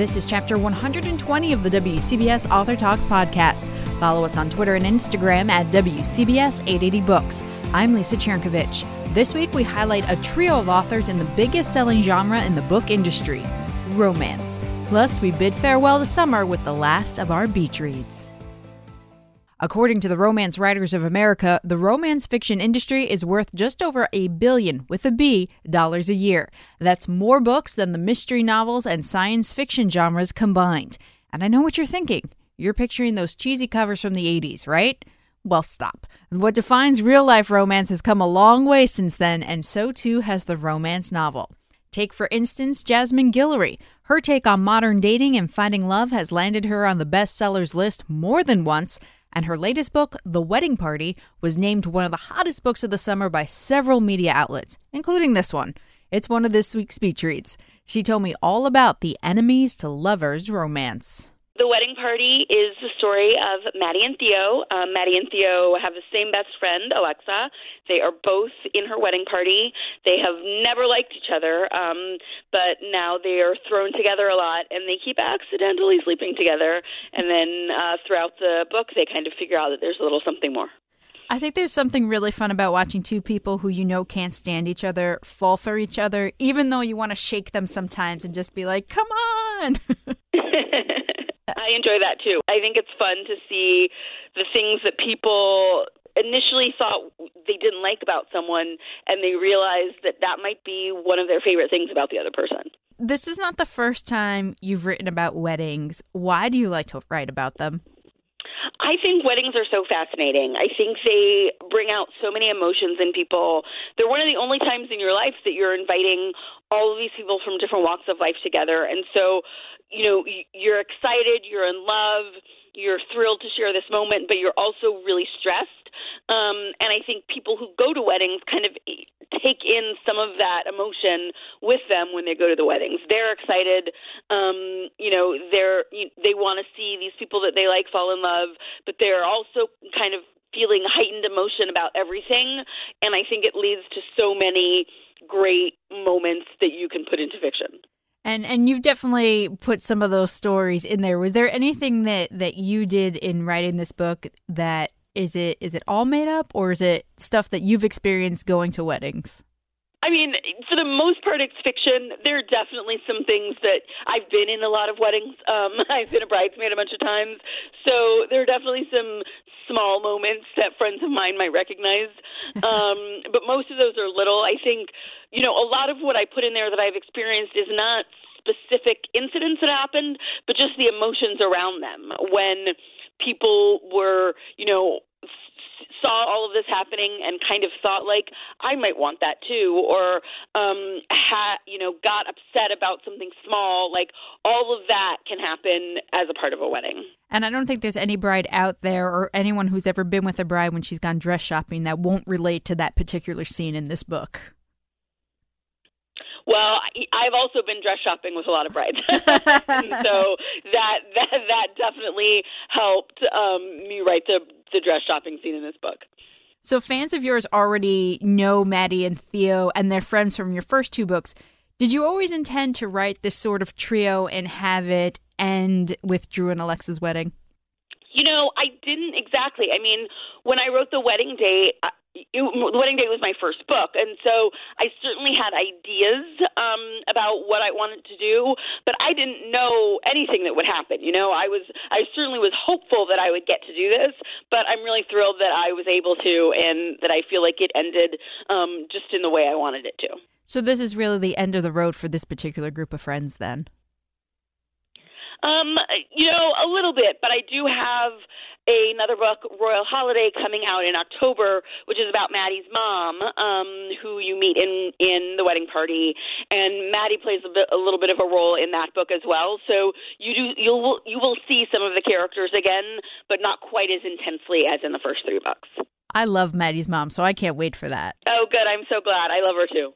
This is chapter 120 of the WCBS Author Talks podcast. Follow us on Twitter and Instagram at WCBS880Books. I'm Lisa Chernkovich. This week we highlight a trio of authors in the biggest selling genre in the book industry romance. Plus, we bid farewell to summer with the last of our beach reads. According to the Romance Writers of America, the romance fiction industry is worth just over a billion with a B dollars a year. That's more books than the mystery novels and science fiction genres combined. And I know what you're thinking. You're picturing those cheesy covers from the 80s, right? Well, stop. What defines real life romance has come a long way since then, and so too has the romance novel. Take, for instance, Jasmine Guillory. Her take on modern dating and finding love has landed her on the bestsellers list more than once, and her latest book, The Wedding Party, was named one of the hottest books of the summer by several media outlets, including this one. It's one of this week's speech reads. She told me all about the enemies to lovers romance. The Wedding Party is the story of Maddie and Theo. Um, Maddie and Theo have the same best friend, Alexa. They are both in her wedding party. They have never liked each other, um, but now they are thrown together a lot, and they keep accidentally sleeping together. And then uh, throughout the book, they kind of figure out that there's a little something more. I think there's something really fun about watching two people who you know can't stand each other fall for each other, even though you want to shake them sometimes and just be like, come on. I enjoy that too. I think it's fun to see the things that people initially thought they didn't like about someone and they realize that that might be one of their favorite things about the other person. This is not the first time you've written about weddings. Why do you like to write about them? I think weddings are so fascinating. I think they bring out so many emotions in people. They're one of the only times in your life that you're inviting all of these people from different walks of life together. And so, you know, you're excited, you're in love, you're thrilled to share this moment, but you're also really stressed. Um, and I think people who go to weddings kind of take in some of that emotion with them when they go to the weddings. They're excited, um, you know, they're they want to see these people that they like fall in love, but they're also kind of feeling heightened emotion about everything. And I think it leads to so many great moments that you can put into fiction. And and you've definitely put some of those stories in there. Was there anything that that you did in writing this book that is it is it all made up or is it stuff that you've experienced going to weddings? I mean, for the most part, it's fiction. There are definitely some things that I've been in a lot of weddings. Um, I've been a bridesmaid a bunch of times, so there are definitely some small moments that friends of mine might recognize. Um, but most of those are little. I think, you know, a lot of what I put in there that I've experienced is not specific incidents that happened, but just the emotions around them when people were, you know, saw all of this happening and kind of thought like I might want that too, or um, ha, you know, got upset about something small. Like all of that can happen as a part of a wedding. And I don't think there's any bride out there or anyone who's ever been with a bride when she's gone dress shopping that won't relate to that particular scene in this book. Well, I've also been dress shopping with a lot of brides, and so that that that definitely helped um, me write the the dress shopping scene in this book. So fans of yours already know Maddie and Theo and their friends from your first two books. Did you always intend to write this sort of trio and have it end with Drew and Alexa's wedding? You know, I didn't exactly. I mean, when I wrote the wedding date, it, wedding date was my first book, and so I certainly had ideas um, about what I wanted to do, but I didn't know anything that would happen. You know, I was I certainly was hopeful that I would get to do this, but I'm really thrilled that I was able to, and that I feel like it ended um, just in the way I wanted it to. So this is really the end of the road for this particular group of friends, then. Um, you know, a little bit, but I do have another book, Royal Holiday, coming out in October, which is about Maddie's mom, um, who you meet in in the wedding party, and Maddie plays a, bit, a little bit of a role in that book as well. So you do you'll you will see some of the characters again, but not quite as intensely as in the first three books. I love Maddie's mom, so I can't wait for that. Oh, good! I'm so glad. I love her too.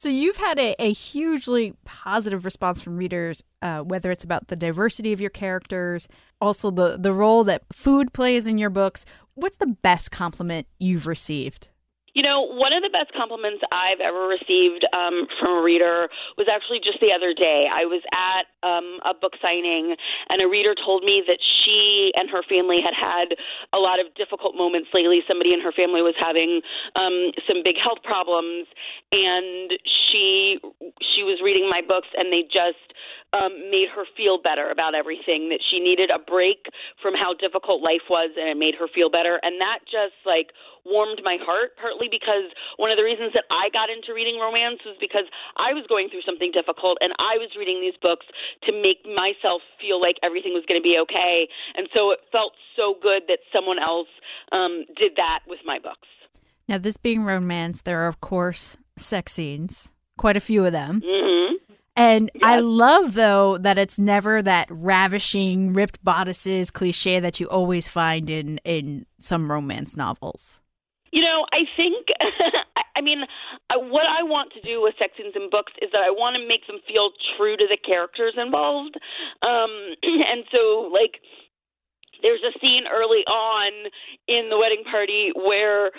So you've had a, a hugely positive response from readers, uh, whether it's about the diversity of your characters, also the the role that food plays in your books. What's the best compliment you've received? You know, one of the best compliments I've ever received um, from a reader was actually just the other day. I was at um, a book signing, and a reader told me that she and her family had had a lot of difficult moments lately. Somebody in her family was having um, some big health problems, and she she was reading my books, and they just um, made her feel better about everything. That she needed a break from how difficult life was, and it made her feel better. And that just like warmed my heart. Partly because one of the reasons that I got into reading romance was because I was going through something difficult, and I was reading these books to make myself feel like everything was going to be okay. And so it felt so good that someone else um, did that with my books. Now, this being romance, there are of course sex scenes, quite a few of them. Mm-hmm. And yes. I love though that it's never that ravishing ripped bodices cliche that you always find in in some romance novels. You know, I think I mean, what I want to do with sex scenes in books is that I want to make them feel true to the characters involved. Um and so like there's a scene early on in the wedding party where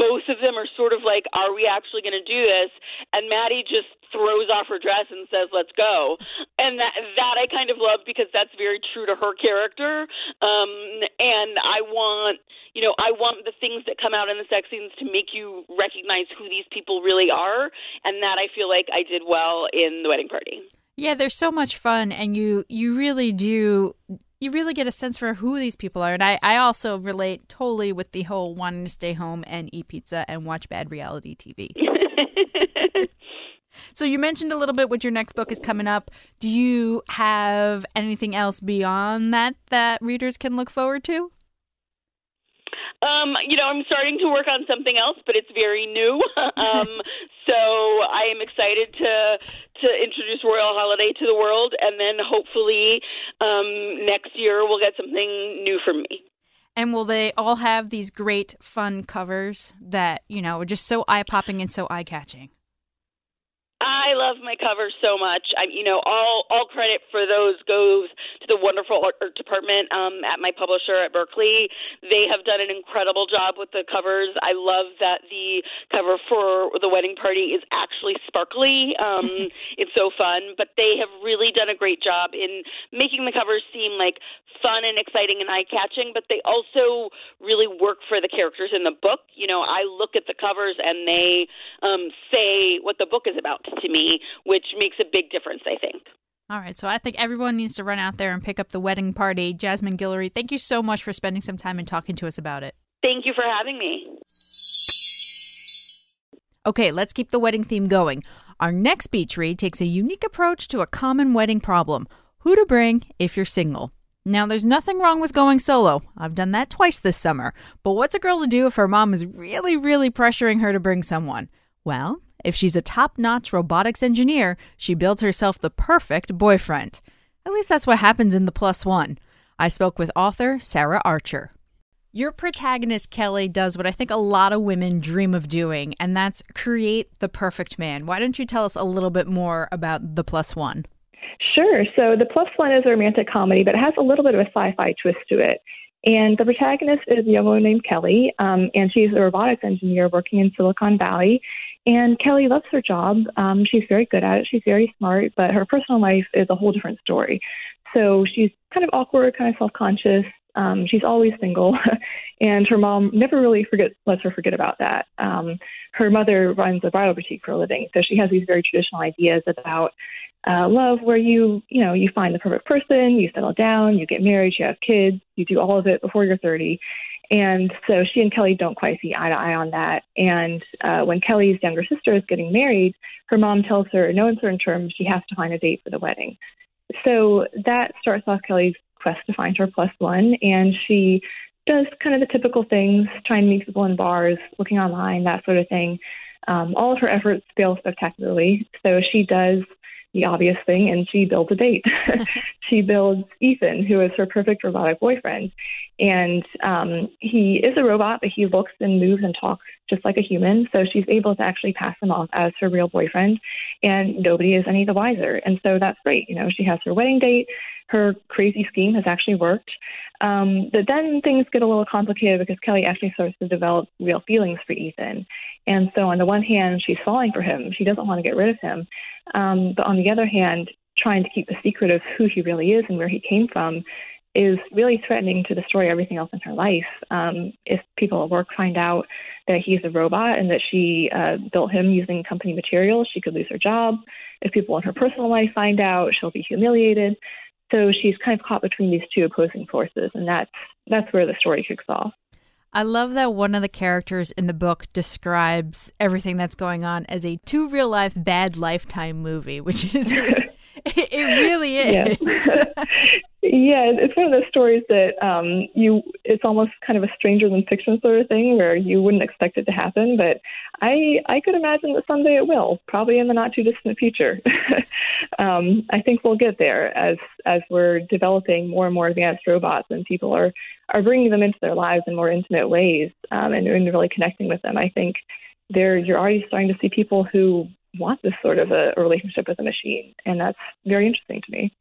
both of them are sort of like, "Are we actually going to do this?" And Maddie just throws off her dress and says, "Let's go," and that that I kind of love because that's very true to her character. Um, and I want, you know, I want the things that come out in the sex scenes to make you recognize who these people really are, and that I feel like I did well in the wedding party. Yeah, they're so much fun, and you you really do you really get a sense for who these people are. And I, I also relate totally with the whole wanting to stay home and eat pizza and watch bad reality TV. so you mentioned a little bit what your next book is coming up. Do you have anything else beyond that that readers can look forward to? Um, you know, I'm starting to work on something else, but it's very new. um, so I am excited to to introduce Royal Holiday to the world, and then hopefully um, next year we'll get something new from me. And will they all have these great, fun covers that you know are just so eye popping and so eye catching? I love my covers so much. I, you know, all all credit for those goes to the wonderful art department um, at my publisher at Berkley. They have done an incredible job with the covers. I love that the cover for the wedding party is actually sparkly. Um, it's so fun. But they have really done a great job in making the covers seem like fun and exciting and eye catching. But they also really work for the characters in the book. You know, I look at the covers and they um, say what the book is about to me, which makes a big difference, I think. All right, so I think everyone needs to run out there and pick up the wedding party. Jasmine Guillory, thank you so much for spending some time and talking to us about it. Thank you for having me. Okay, let's keep the wedding theme going. Our next beach read takes a unique approach to a common wedding problem who to bring if you're single. Now, there's nothing wrong with going solo. I've done that twice this summer. But what's a girl to do if her mom is really, really pressuring her to bring someone? Well, if she's a top notch robotics engineer, she builds herself the perfect boyfriend. At least that's what happens in The Plus One. I spoke with author Sarah Archer. Your protagonist, Kelly, does what I think a lot of women dream of doing, and that's create the perfect man. Why don't you tell us a little bit more about The Plus One? Sure. So, The Plus One is a romantic comedy, but it has a little bit of a sci fi twist to it. And the protagonist is a young woman named Kelly, um, and she's a robotics engineer working in Silicon Valley. And Kelly loves her job. Um, she's very good at it. She's very smart, but her personal life is a whole different story. So she's kind of awkward, kind of self conscious. Um, she's always single, and her mom never really forgets lets her forget about that. Um, her mother runs a bridal boutique for a living, so she has these very traditional ideas about uh, love, where you you know you find the perfect person, you settle down, you get married, you have kids, you do all of it before you're 30, and so she and Kelly don't quite see eye to eye on that. And uh, when Kelly's younger sister is getting married, her mom tells her, no uncertain terms, she has to find a date for the wedding. So that starts off Kelly's quest to find her plus one, and she does kind of the typical things, trying to meet people in bars, looking online, that sort of thing. Um, all of her efforts fail spectacularly. So she does the obvious thing and she builds a date. she builds Ethan, who is her perfect robotic boyfriend. And um, he is a robot, but he looks and moves and talks just like a human. So she's able to actually pass him off as her real boyfriend, and nobody is any the wiser. And so that's great. You know, she has her wedding date. Her crazy scheme has actually worked. Um, but then things get a little complicated because Kelly actually starts to develop real feelings for Ethan. And so, on the one hand, she's falling for him. She doesn't want to get rid of him. Um, but on the other hand, trying to keep the secret of who he really is and where he came from is really threatening to destroy everything else in her life. Um, if people at work find out that he's a robot and that she uh, built him using company materials, she could lose her job. If people in her personal life find out, she'll be humiliated. So she's kind of caught between these two opposing forces, and that's that's where the story kicks off. I love that one of the characters in the book describes everything that's going on as a two real life bad lifetime movie, which is it really is. Yes. Yeah, it's one of those stories that um, you it's almost kind of a stranger than fiction sort of thing where you wouldn't expect it to happen, but I I could imagine that someday it will, probably in the not too distant future. um, I think we'll get there as as we're developing more and more advanced robots and people are are bringing them into their lives in more intimate ways um, and, and really connecting with them. I think there you're already starting to see people who want this sort of a, a relationship with a machine, and that's very interesting to me.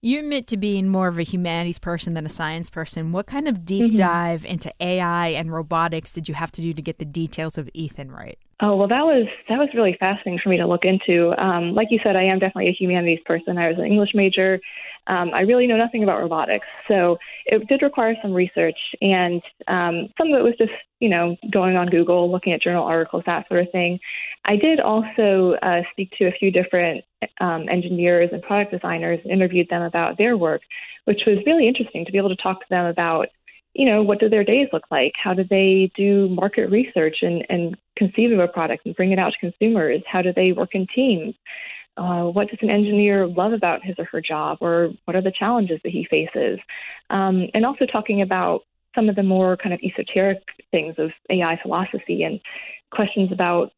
You admit to being more of a humanities person than a science person. What kind of deep mm-hmm. dive into AI and robotics did you have to do to get the details of Ethan right? Oh well, that was that was really fascinating for me to look into. Um, like you said, I am definitely a humanities person. I was an English major. Um, I really know nothing about robotics, so it did require some research, and um, some of it was just you know going on Google, looking at journal articles, that sort of thing. I did also uh, speak to a few different um, engineers and product designers, and interviewed them about their work, which was really interesting to be able to talk to them about you know, what do their days look like? How do they do market research and, and conceive of a product and bring it out to consumers? How do they work in teams? Uh, what does an engineer love about his or her job, or what are the challenges that he faces? Um, and also talking about some of the more kind of esoteric things of AI philosophy and questions about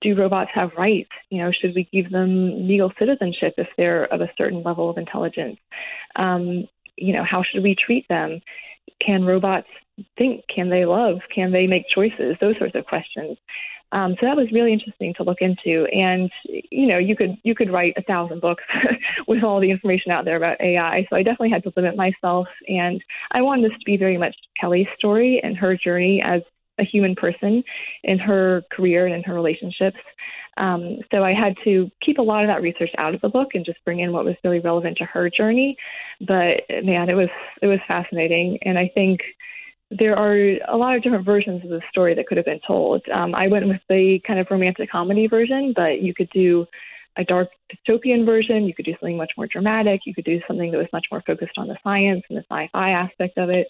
do robots have rights? You know, should we give them legal citizenship if they're of a certain level of intelligence? Um, you know, how should we treat them? Can robots think? Can they love? Can they make choices? Those sorts of questions. Um, so that was really interesting to look into. And you know, you could you could write a thousand books with all the information out there about AI. So I definitely had to limit myself. And I wanted this to be very much Kelly's story and her journey as a human person in her career and in her relationships. Um, so I had to keep a lot of that research out of the book and just bring in what was really relevant to her journey. But man, it was it was fascinating, and I think there are a lot of different versions of the story that could have been told. Um, I went with the kind of romantic comedy version, but you could do a dark dystopian version. You could do something much more dramatic. You could do something that was much more focused on the science and the sci-fi aspect of it.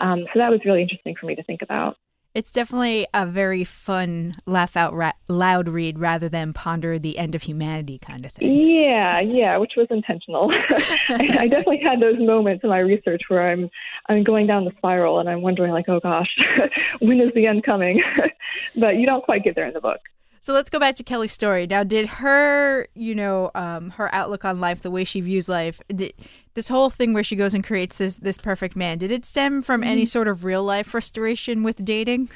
Um, so that was really interesting for me to think about. It's definitely a very fun, laugh out ra- loud read rather than ponder the end of humanity kind of thing. Yeah, yeah, which was intentional. I, definitely had those moments in my research where I'm I'm going down the spiral and I'm wondering like, oh gosh, when is the end coming? but you don't quite get there in the book. So let's go back to Kelly's story. Now, did her, you know, um, her outlook on life, the way she views life, did, this whole thing where she goes and creates this this perfect man, did it stem from any mm-hmm. sort of real life frustration with dating?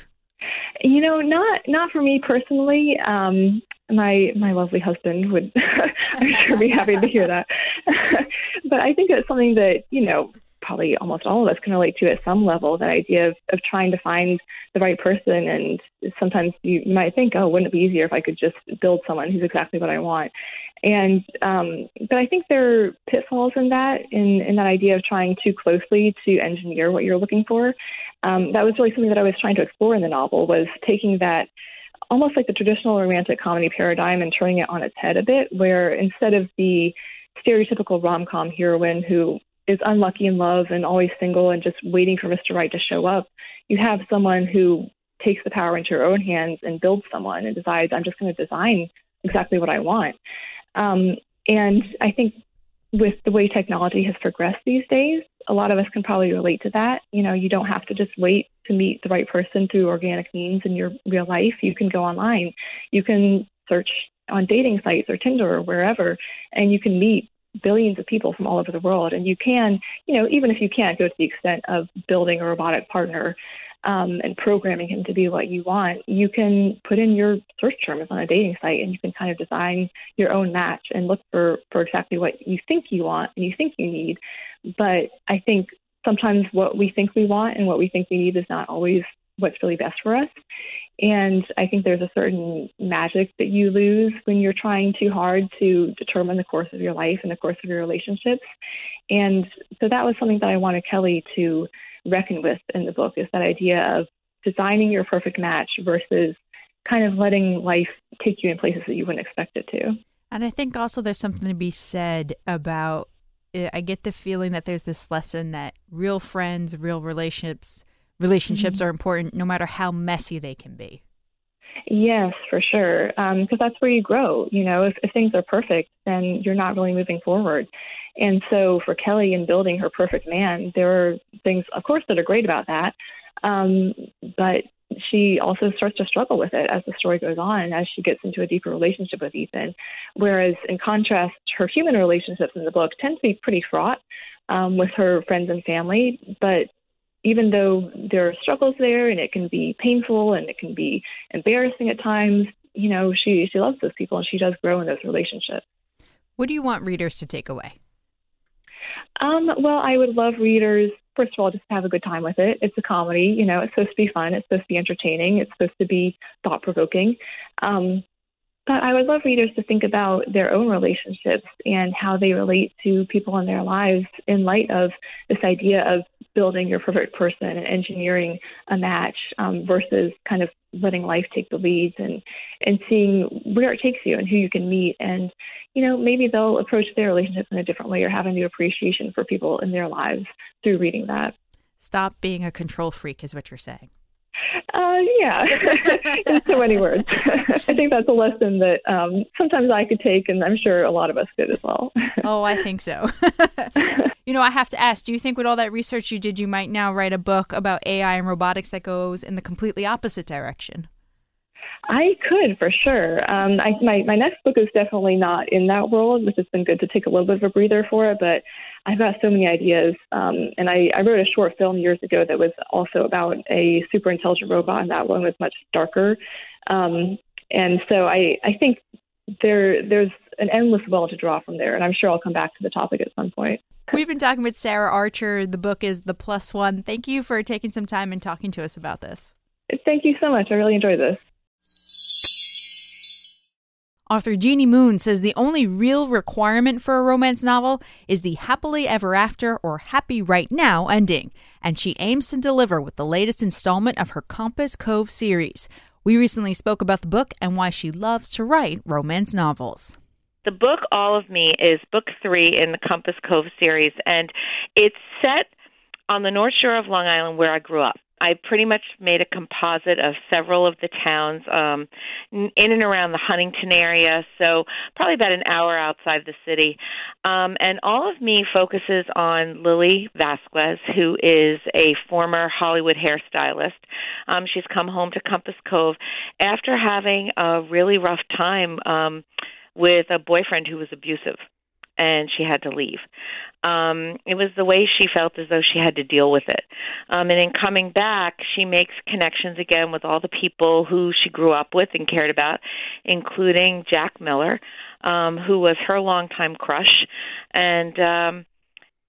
You know, not not for me personally. Um, my my lovely husband would, I'm sure, be happy to hear that. but I think it's something that you know probably almost all of us can relate to at some level that idea of, of trying to find the right person. And sometimes you, might think oh wouldn't it be easier if i could just build someone who's exactly what i want? And um, but i think there are pitfalls in that in, in that idea of trying too closely to engineer what you're looking for. Um, that was really something that i was trying to explore in the novel was taking that almost like the traditional romantic comedy paradigm and turning it on its head a bit where instead of the stereotypical rom-com heroine who is unlucky in love and always single and just waiting for Mr. Right to show up. You have someone who takes the power into her own hands and builds someone and decides, I'm just going to design exactly what I want. Um, and I think with the way technology has progressed these days, a lot of us can probably relate to that. You know, you don't have to just wait to meet the right person through organic means in your real life. You can go online. You can search on dating sites or Tinder or wherever, and you can meet billions of people from all over the world. And you can, you know, even if you can't go to the extent of building a robotic partner um, and programming him to be what you want, you can put in your search terms on a dating site and you can kind of design your own match and look for, for exactly what you think you want and you think you need. But I think sometimes what we think we want and what we think we need is not always what's really best for us. And I think there's a certain magic that you lose when you're trying too hard to determine the course of your life and the course of your relationships. And so that was something that I wanted Kelly to reckon with in the book is that idea of designing your perfect match versus kind of letting life take you in places that you wouldn't expect it to. And I think also there's something to be said about eh, I get the feeling that there's this lesson that real friends, real relationships relationships mm-hmm. are important no matter how messy they can be. Yes, for sure. Because um, that's where you grow. You know, if, if things are perfect, then you're not really moving forward. And so for Kelly in building her perfect man, there are things, of course, that are great about that. Um, but she also starts to struggle with it as the story goes on, as she gets into a deeper relationship with Ethan. Whereas, in contrast, her human relationships in the book tend to be pretty fraught um, with her friends and family. But even though there are struggles there, and it can be painful and it can be embarrassing at times, you know, she she loves those people and she does grow in those relationships. What do you want readers to take away? Um, well, I would love readers first of all, just have a good time with it. It's a comedy, you know, it's supposed to be fun, it's supposed to be entertaining, it's supposed to be thought provoking. Um, but I would love readers to think about their own relationships and how they relate to people in their lives in light of this idea of building your perfect person and engineering a match um, versus kind of letting life take the leads and and seeing where it takes you and who you can meet. And you know maybe they'll approach their relationships in a different way or have a new appreciation for people in their lives through reading that. Stop being a control freak is what you're saying uh, yeah, in so many words. I think that's a lesson that um, sometimes I could take, and I'm sure a lot of us could as well. oh, I think so. you know, I have to ask do you think with all that research you did, you might now write a book about AI and robotics that goes in the completely opposite direction? I could for sure. Um, I, my my next book is definitely not in that world, which has been good to take a little bit of a breather for it. But I've got so many ideas, um, and I, I wrote a short film years ago that was also about a super intelligent robot, and that one was much darker. Um, and so I I think there there's an endless well to draw from there, and I'm sure I'll come back to the topic at some point. We've been talking with Sarah Archer. The book is The Plus One. Thank you for taking some time and talking to us about this. Thank you so much. I really enjoyed this. Author Jeannie Moon says the only real requirement for a romance novel is the happily ever after or happy right now ending, and she aims to deliver with the latest installment of her Compass Cove series. We recently spoke about the book and why she loves to write romance novels. The book All of Me is book three in the Compass Cove series, and it's set on the North Shore of Long Island where I grew up. I pretty much made a composite of several of the towns um, in and around the Huntington area, so probably about an hour outside the city. Um, and all of me focuses on Lily Vasquez, who is a former Hollywood hairstylist. Um, she's come home to Compass Cove after having a really rough time um, with a boyfriend who was abusive and she had to leave. Um, it was the way she felt as though she had to deal with it. Um, and in coming back, she makes connections again with all the people who she grew up with and cared about, including Jack Miller, um, who was her longtime crush, and um,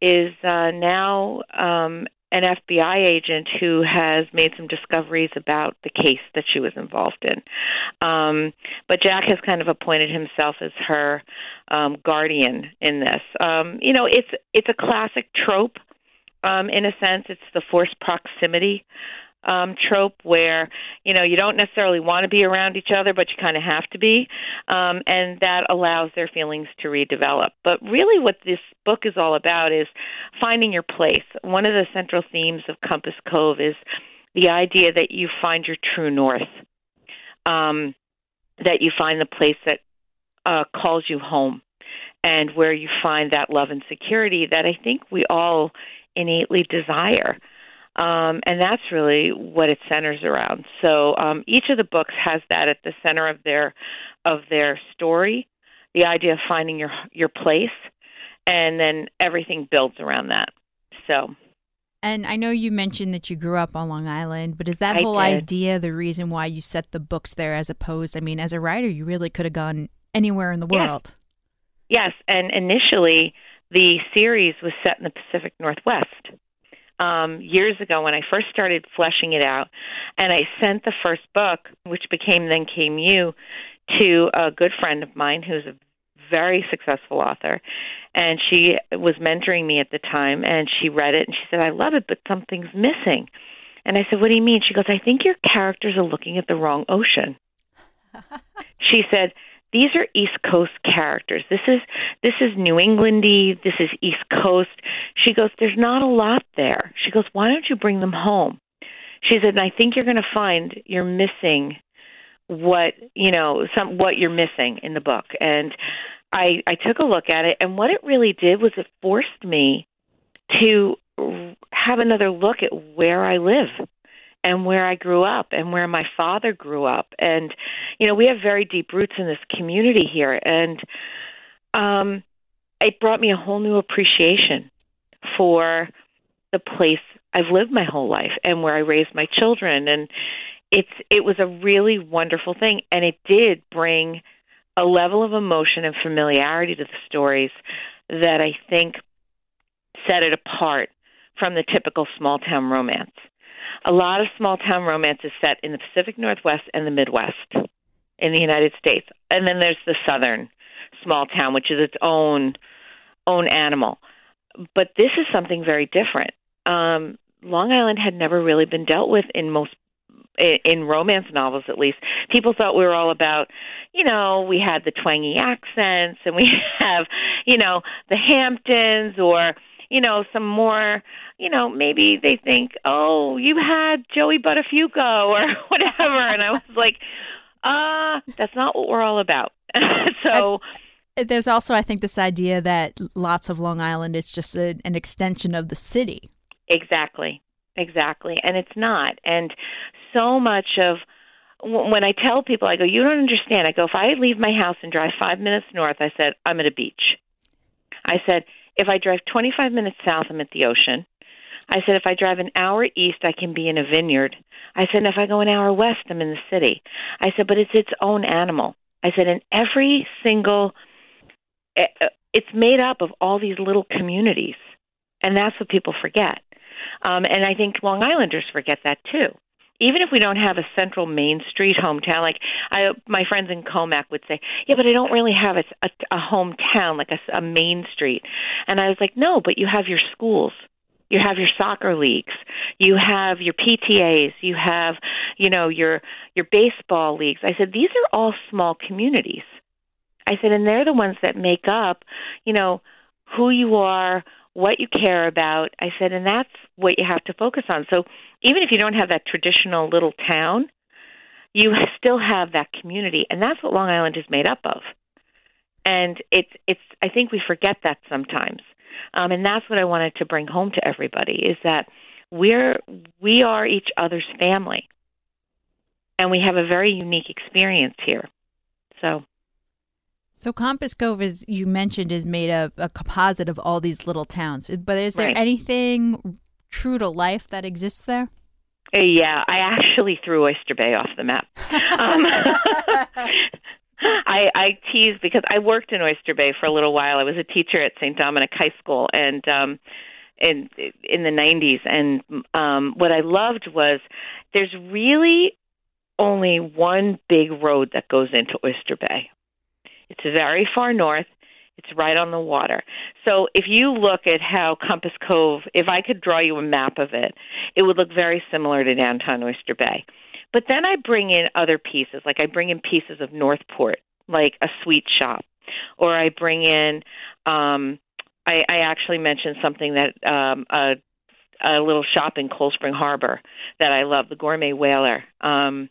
is uh, now um, an FBI agent who has made some discoveries about the case that she was involved in. Um, but Jack has kind of appointed himself as her um, guardian in this. Um, you know, it's it's a classic trope. Um, in a sense, it's the forced proximity um, trope where you know you don't necessarily want to be around each other, but you kind of have to be, um, and that allows their feelings to redevelop. But really, what this book is all about is finding your place. One of the central themes of Compass Cove is the idea that you find your true north, um, that you find the place that uh, calls you home, and where you find that love and security that I think we all innately desire. Um, and that's really what it centers around. So um, each of the books has that at the center of their of their story, the idea of finding your your place, and then everything builds around that. So. And I know you mentioned that you grew up on Long Island, but is that I whole did. idea the reason why you set the books there as opposed? I mean, as a writer, you really could have gone anywhere in the world. Yes, yes. and initially the series was set in the Pacific Northwest um, years ago when I first started fleshing it out, and I sent the first book, which became Then Came You, to a good friend of mine who's a very successful author, and she was mentoring me at the time, and she read it and she said, "I love it, but something's missing." And I said, "What do you mean?" She goes, "I think your characters are looking at the wrong ocean." she said these are East Coast characters. This is this is New Englandy. This is East Coast. She goes, there's not a lot there. She goes, why don't you bring them home? She said, and I think you're going to find you're missing what you know some what you're missing in the book. And I I took a look at it, and what it really did was it forced me to have another look at where I live and where I grew up and where my father grew up. And, you know, we have very deep roots in this community here. And um, it brought me a whole new appreciation for the place I've lived my whole life and where I raised my children. And it's it was a really wonderful thing. And it did bring a level of emotion and familiarity to the stories that I think set it apart from the typical small town romance a lot of small town romance is set in the Pacific Northwest and the Midwest in the United States. And then there's the southern small town, which is its own own animal. But this is something very different. Um, Long Island had never really been dealt with in most in romance novels at least people thought we were all about you know we had the twangy accents and we have you know the hamptons or you know, some more, you know, maybe they think, oh, you had Joey Buttafuoco or whatever. and I was like, uh, that's not what we're all about. so. There's also, I think, this idea that lots of Long Island is just a, an extension of the city. Exactly. Exactly. And it's not. And so much of when I tell people, I go, you don't understand. I go, if I leave my house and drive five minutes north, I said, I'm at a beach. I said, if I drive 25 minutes south, I'm at the ocean. I said, if I drive an hour east, I can be in a vineyard. I said, if I go an hour west, I'm in the city. I said, but it's its own animal. I said, and every single, eh, eh, it's made up of all these little communities. And that's what people forget. Um, and I think Long Islanders forget that too even if we don't have a central main street hometown like i my friends in Commack would say yeah but i don't really have a a, a hometown like a, a main street. And i was like no but you have your schools. You have your soccer leagues. You have your ptas you have you know your your baseball leagues. I said these are all small communities. I said and they're the ones that make up you know who you are what you care about. I said, and that's what you have to focus on. So even if you don't have that traditional little town, you still have that community, and that's what Long Island is made up of. And it's it's I think we forget that sometimes, um, and that's what I wanted to bring home to everybody is that we're we are each other's family, and we have a very unique experience here. So so Compass Cove, as you mentioned, is made of a composite of all these little towns. But is there right. anything true to life that exists there? Uh, yeah, I actually threw Oyster Bay off the map. um, I, I tease because I worked in Oyster Bay for a little while. I was a teacher at St. Dominic High School, and um, in in the 90s. And um, what I loved was there's really only one big road that goes into Oyster Bay. It's very far north. It's right on the water. So if you look at how Compass Cove, if I could draw you a map of it, it would look very similar to downtown Oyster Bay. But then I bring in other pieces, like I bring in pieces of Northport, like a sweet shop, or I bring in. Um, I, I actually mentioned something that um, a, a little shop in Cold Spring Harbor that I love, the Gourmet Whaler. Um,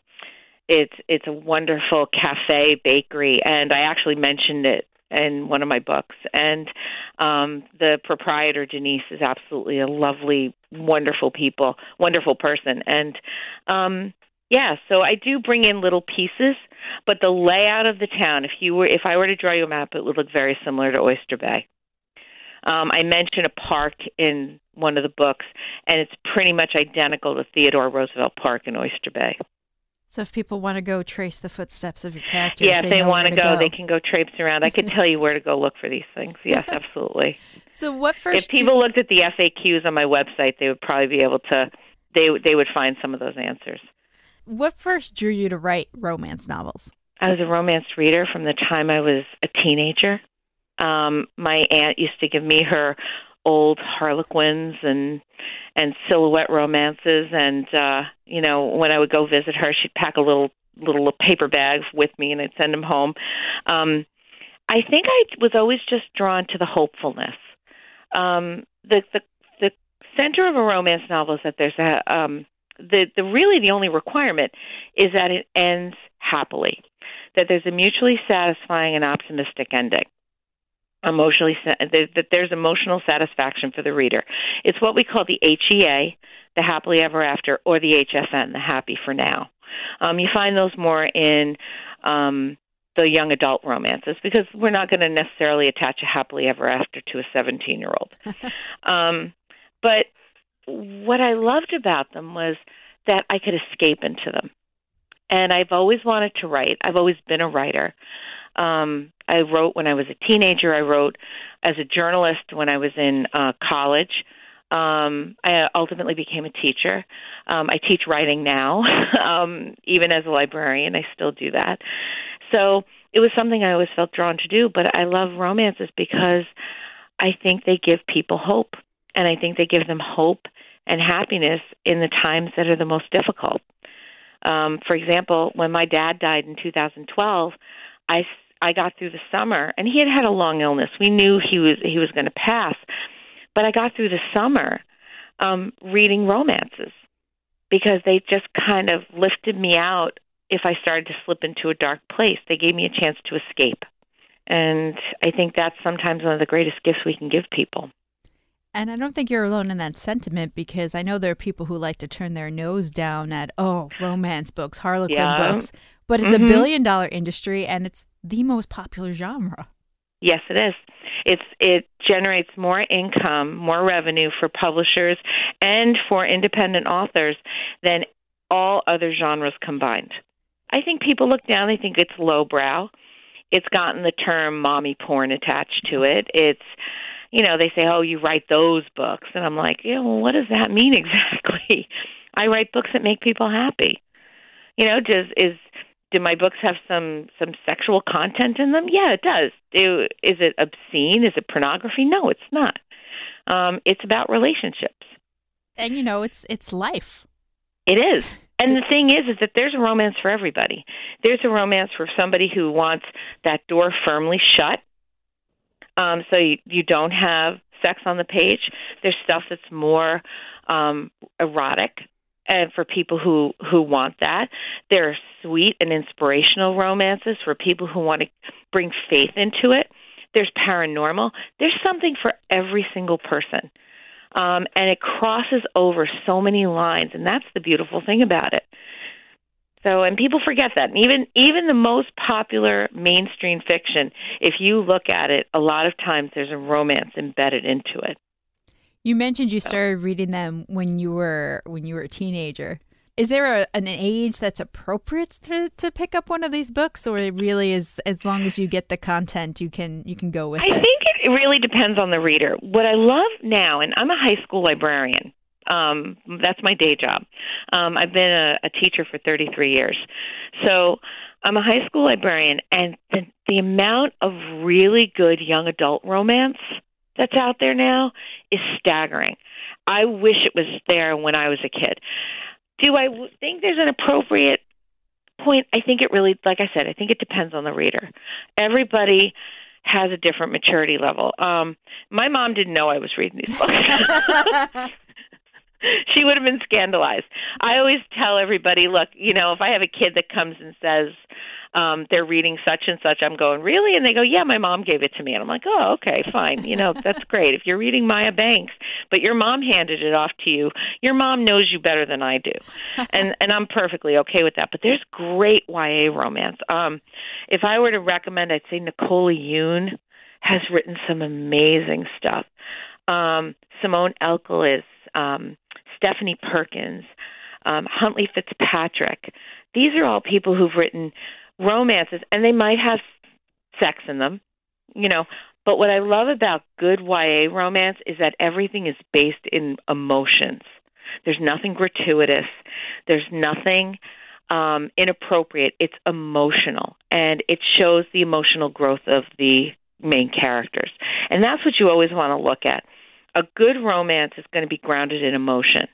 it's it's a wonderful cafe bakery, and I actually mentioned it in one of my books. And um, the proprietor Denise is absolutely a lovely, wonderful people, wonderful person, and um, yeah. So I do bring in little pieces, but the layout of the town, if you were, if I were to draw you a map, it would look very similar to Oyster Bay. Um, I mention a park in one of the books, and it's pretty much identical to Theodore Roosevelt Park in Oyster Bay. So if people want to go trace the footsteps of your characters, yeah, if they, want to go, go, they can go traipse around. I can tell you where to go look for these things. Yes, absolutely. So what first? If people looked at the FAQs on my website, they would probably be able to. They they would find some of those answers. What first drew you to write romance novels? I was a romance reader from the time I was a teenager. Um, my aunt used to give me her old Harlequins and and silhouette romances and uh you know when I would go visit her she'd pack a little little paper bags with me and I'd send them home. Um I think I was always just drawn to the hopefulness. Um the the the center of a romance novel is that there's a um the the really the only requirement is that it ends happily. That there's a mutually satisfying and optimistic ending emotionally that there's emotional satisfaction for the reader. It's what we call the HEA, the happily ever after, or the HFN, the happy for now. Um, you find those more in um, the young adult romances because we're not going to necessarily attach a happily ever after to a 17 year old. um, but what I loved about them was that I could escape into them. And I've always wanted to write. I've always been a writer. Um, I wrote when I was a teenager. I wrote as a journalist when I was in uh, college. Um, I ultimately became a teacher. Um, I teach writing now, um, even as a librarian. I still do that. So it was something I always felt drawn to do. But I love romances because I think they give people hope, and I think they give them hope and happiness in the times that are the most difficult. Um, for example, when my dad died in 2012, I I got through the summer, and he had had a long illness. We knew he was he was going to pass, but I got through the summer um, reading romances because they just kind of lifted me out. If I started to slip into a dark place, they gave me a chance to escape, and I think that's sometimes one of the greatest gifts we can give people. And I don't think you're alone in that sentiment because I know there are people who like to turn their nose down at, oh, romance books, Harlequin yeah. books, but it's mm-hmm. a billion dollar industry and it's the most popular genre. Yes, it is. It's it generates more income, more revenue for publishers and for independent authors than all other genres combined. I think people look down, they think it's lowbrow. It's gotten the term mommy porn attached to it. It's you know, they say, "Oh, you write those books." And I'm like, "Yeah, well, what does that mean exactly?" I write books that make people happy. You know, does is do my books have some some sexual content in them? Yeah, it does. Do, is it obscene? Is it pornography? No, it's not. Um, it's about relationships. And you know, it's it's life. It is. And the thing is, is that there's a romance for everybody. There's a romance for somebody who wants that door firmly shut, um, so you, you don't have sex on the page. There's stuff that's more um, erotic and for people who who want that. There are sweet and inspirational romances for people who want to bring faith into it. There's paranormal. There's something for every single person. Um, and it crosses over so many lines, and that's the beautiful thing about it. So, and people forget that. And even even the most popular mainstream fiction, if you look at it, a lot of times there's a romance embedded into it. You mentioned you started reading them when you were when you were a teenager. Is there a, an age that's appropriate to, to pick up one of these books, or it really is as long as you get the content, you can you can go with I it? I think it really depends on the reader. What I love now, and I'm a high school librarian. Um, that's my day job. Um, I've been a, a teacher for 33 years, so I'm a high school librarian, and the, the amount of really good young adult romance that's out there now is staggering. I wish it was there when I was a kid. Do I think there's an appropriate point? I think it really, like I said, I think it depends on the reader. Everybody has a different maturity level. Um, my mom didn't know I was reading these books. she would have been scandalized. I always tell everybody, look, you know, if I have a kid that comes and says, um, they're reading such and such. I'm going, really? And they go, yeah, my mom gave it to me. And I'm like, oh, okay, fine. You know, that's great. If you're reading Maya Banks, but your mom handed it off to you, your mom knows you better than I do. and and I'm perfectly okay with that. But there's great YA romance. Um, if I were to recommend, I'd say Nicola Yoon has written some amazing stuff. Um, Simone Elkeles um, Stephanie Perkins um, Huntley Fitzpatrick. These are all people who've written romances, and they might have sex in them, you know. But what I love about good YA romance is that everything is based in emotions. There's nothing gratuitous. There's nothing um, inappropriate. It's emotional, and it shows the emotional growth of the main characters. And that's what you always want to look at. A good romance is going to be grounded in emotion.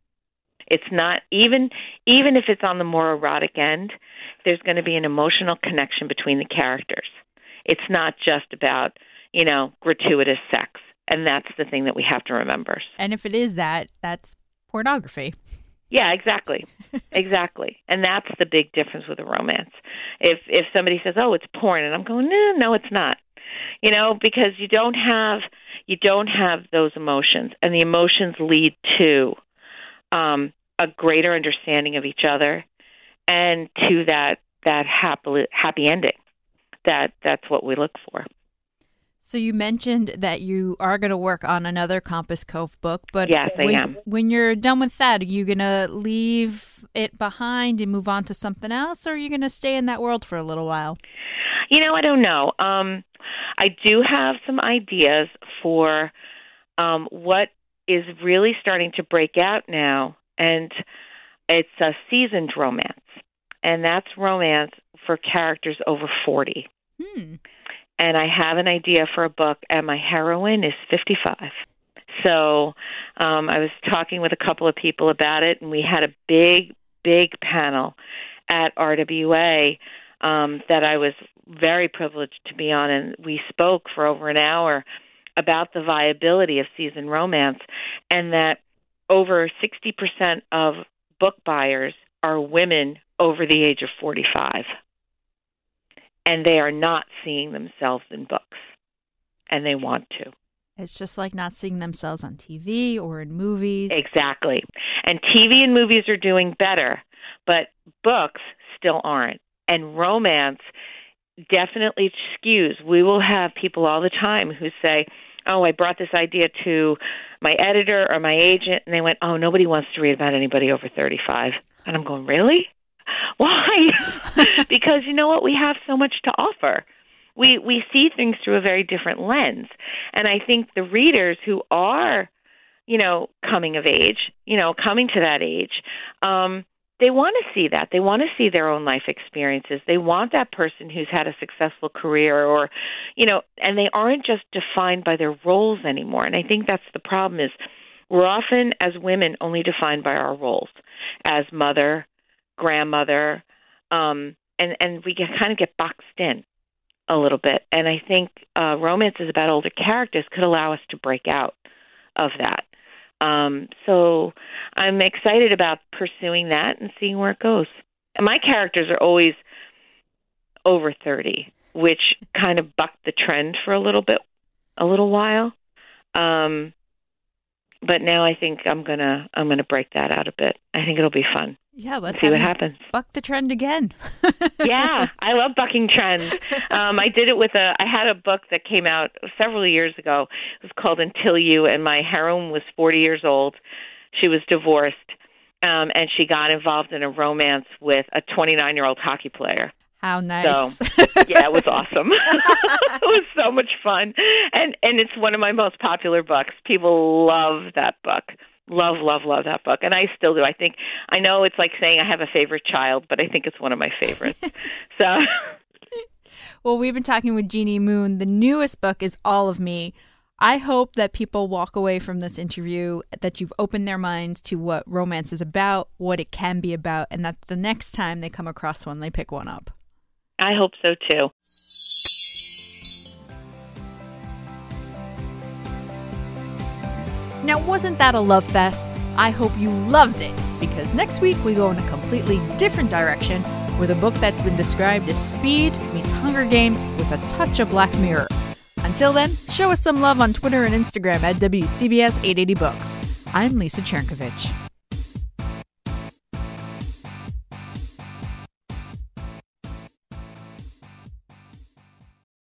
It's not even even if it's on the more erotic end, there's going to be an emotional connection between the characters. It's not just about, you know, gratuitous sex. And that's the thing that we have to remember. And if it is that, that's pornography. Yeah, exactly. exactly. And that's the big difference with a romance. If if somebody says, "Oh, it's porn." And I'm going, "No, no, it's not." You know, because you don't have you don't have those emotions and the emotions lead to um a greater understanding of each other and to that that happy happy ending. That that's what we look for. So you mentioned that you are going to work on another Compass Cove book, but yes, when, I am. When you're done with that, are you going to leave it behind and move on to something else, or are you going to stay in that world for a little while? You know, I don't know. Um, I do have some ideas for um, what is really starting to break out now, and it's a seasoned romance, and that's romance for characters over forty. Hmm and I have an idea for a book, and my heroine is 55. So um, I was talking with a couple of people about it, and we had a big, big panel at RWA um, that I was very privileged to be on, and we spoke for over an hour about the viability of season romance, and that over 60% of book buyers are women over the age of 45 and they are not seeing themselves in books and they want to. It's just like not seeing themselves on TV or in movies. Exactly. And TV and movies are doing better, but books still aren't. And romance definitely skews. We will have people all the time who say, Oh, I brought this idea to my editor or my agent, and they went, Oh, nobody wants to read about anybody over 35. And I'm going, Really? Why? because you know what? We have so much to offer. We we see things through a very different lens, and I think the readers who are, you know, coming of age, you know, coming to that age, um, they want to see that. They want to see their own life experiences. They want that person who's had a successful career or, you know, and they aren't just defined by their roles anymore. And I think that's the problem is we're often as women only defined by our roles as mother, grandmother, um, and and we get, kind of get boxed in a little bit. And I think uh, romances about older characters could allow us to break out of that. Um, so I'm excited about pursuing that and seeing where it goes. And my characters are always over 30, which kind of bucked the trend for a little bit, a little while. Um, but now I think I'm gonna I'm gonna break that out a bit. I think it'll be fun. Yeah, let's see what happens. Buck the trend again. yeah, I love bucking trends. Um, I did it with a. I had a book that came out several years ago. It was called Until You, and my heroine was 40 years old. She was divorced, um, and she got involved in a romance with a 29 year old hockey player. How nice! So, yeah, it was awesome. it was so much fun, and and it's one of my most popular books. People love that book love, love, love that book, and I still do. I think I know it's like saying I have a favorite child, but I think it's one of my favorites. so, well, we've been talking with Jeannie Moon. The newest book is All of Me. I hope that people walk away from this interview that you've opened their minds to what romance is about, what it can be about, and that the next time they come across one, they pick one up. I hope so too. Now, wasn't that a love fest? I hope you loved it, because next week we go in a completely different direction with a book that's been described as speed meets Hunger Games with a touch of Black Mirror. Until then, show us some love on Twitter and Instagram at WCBS 880 Books. I'm Lisa Chernkovich.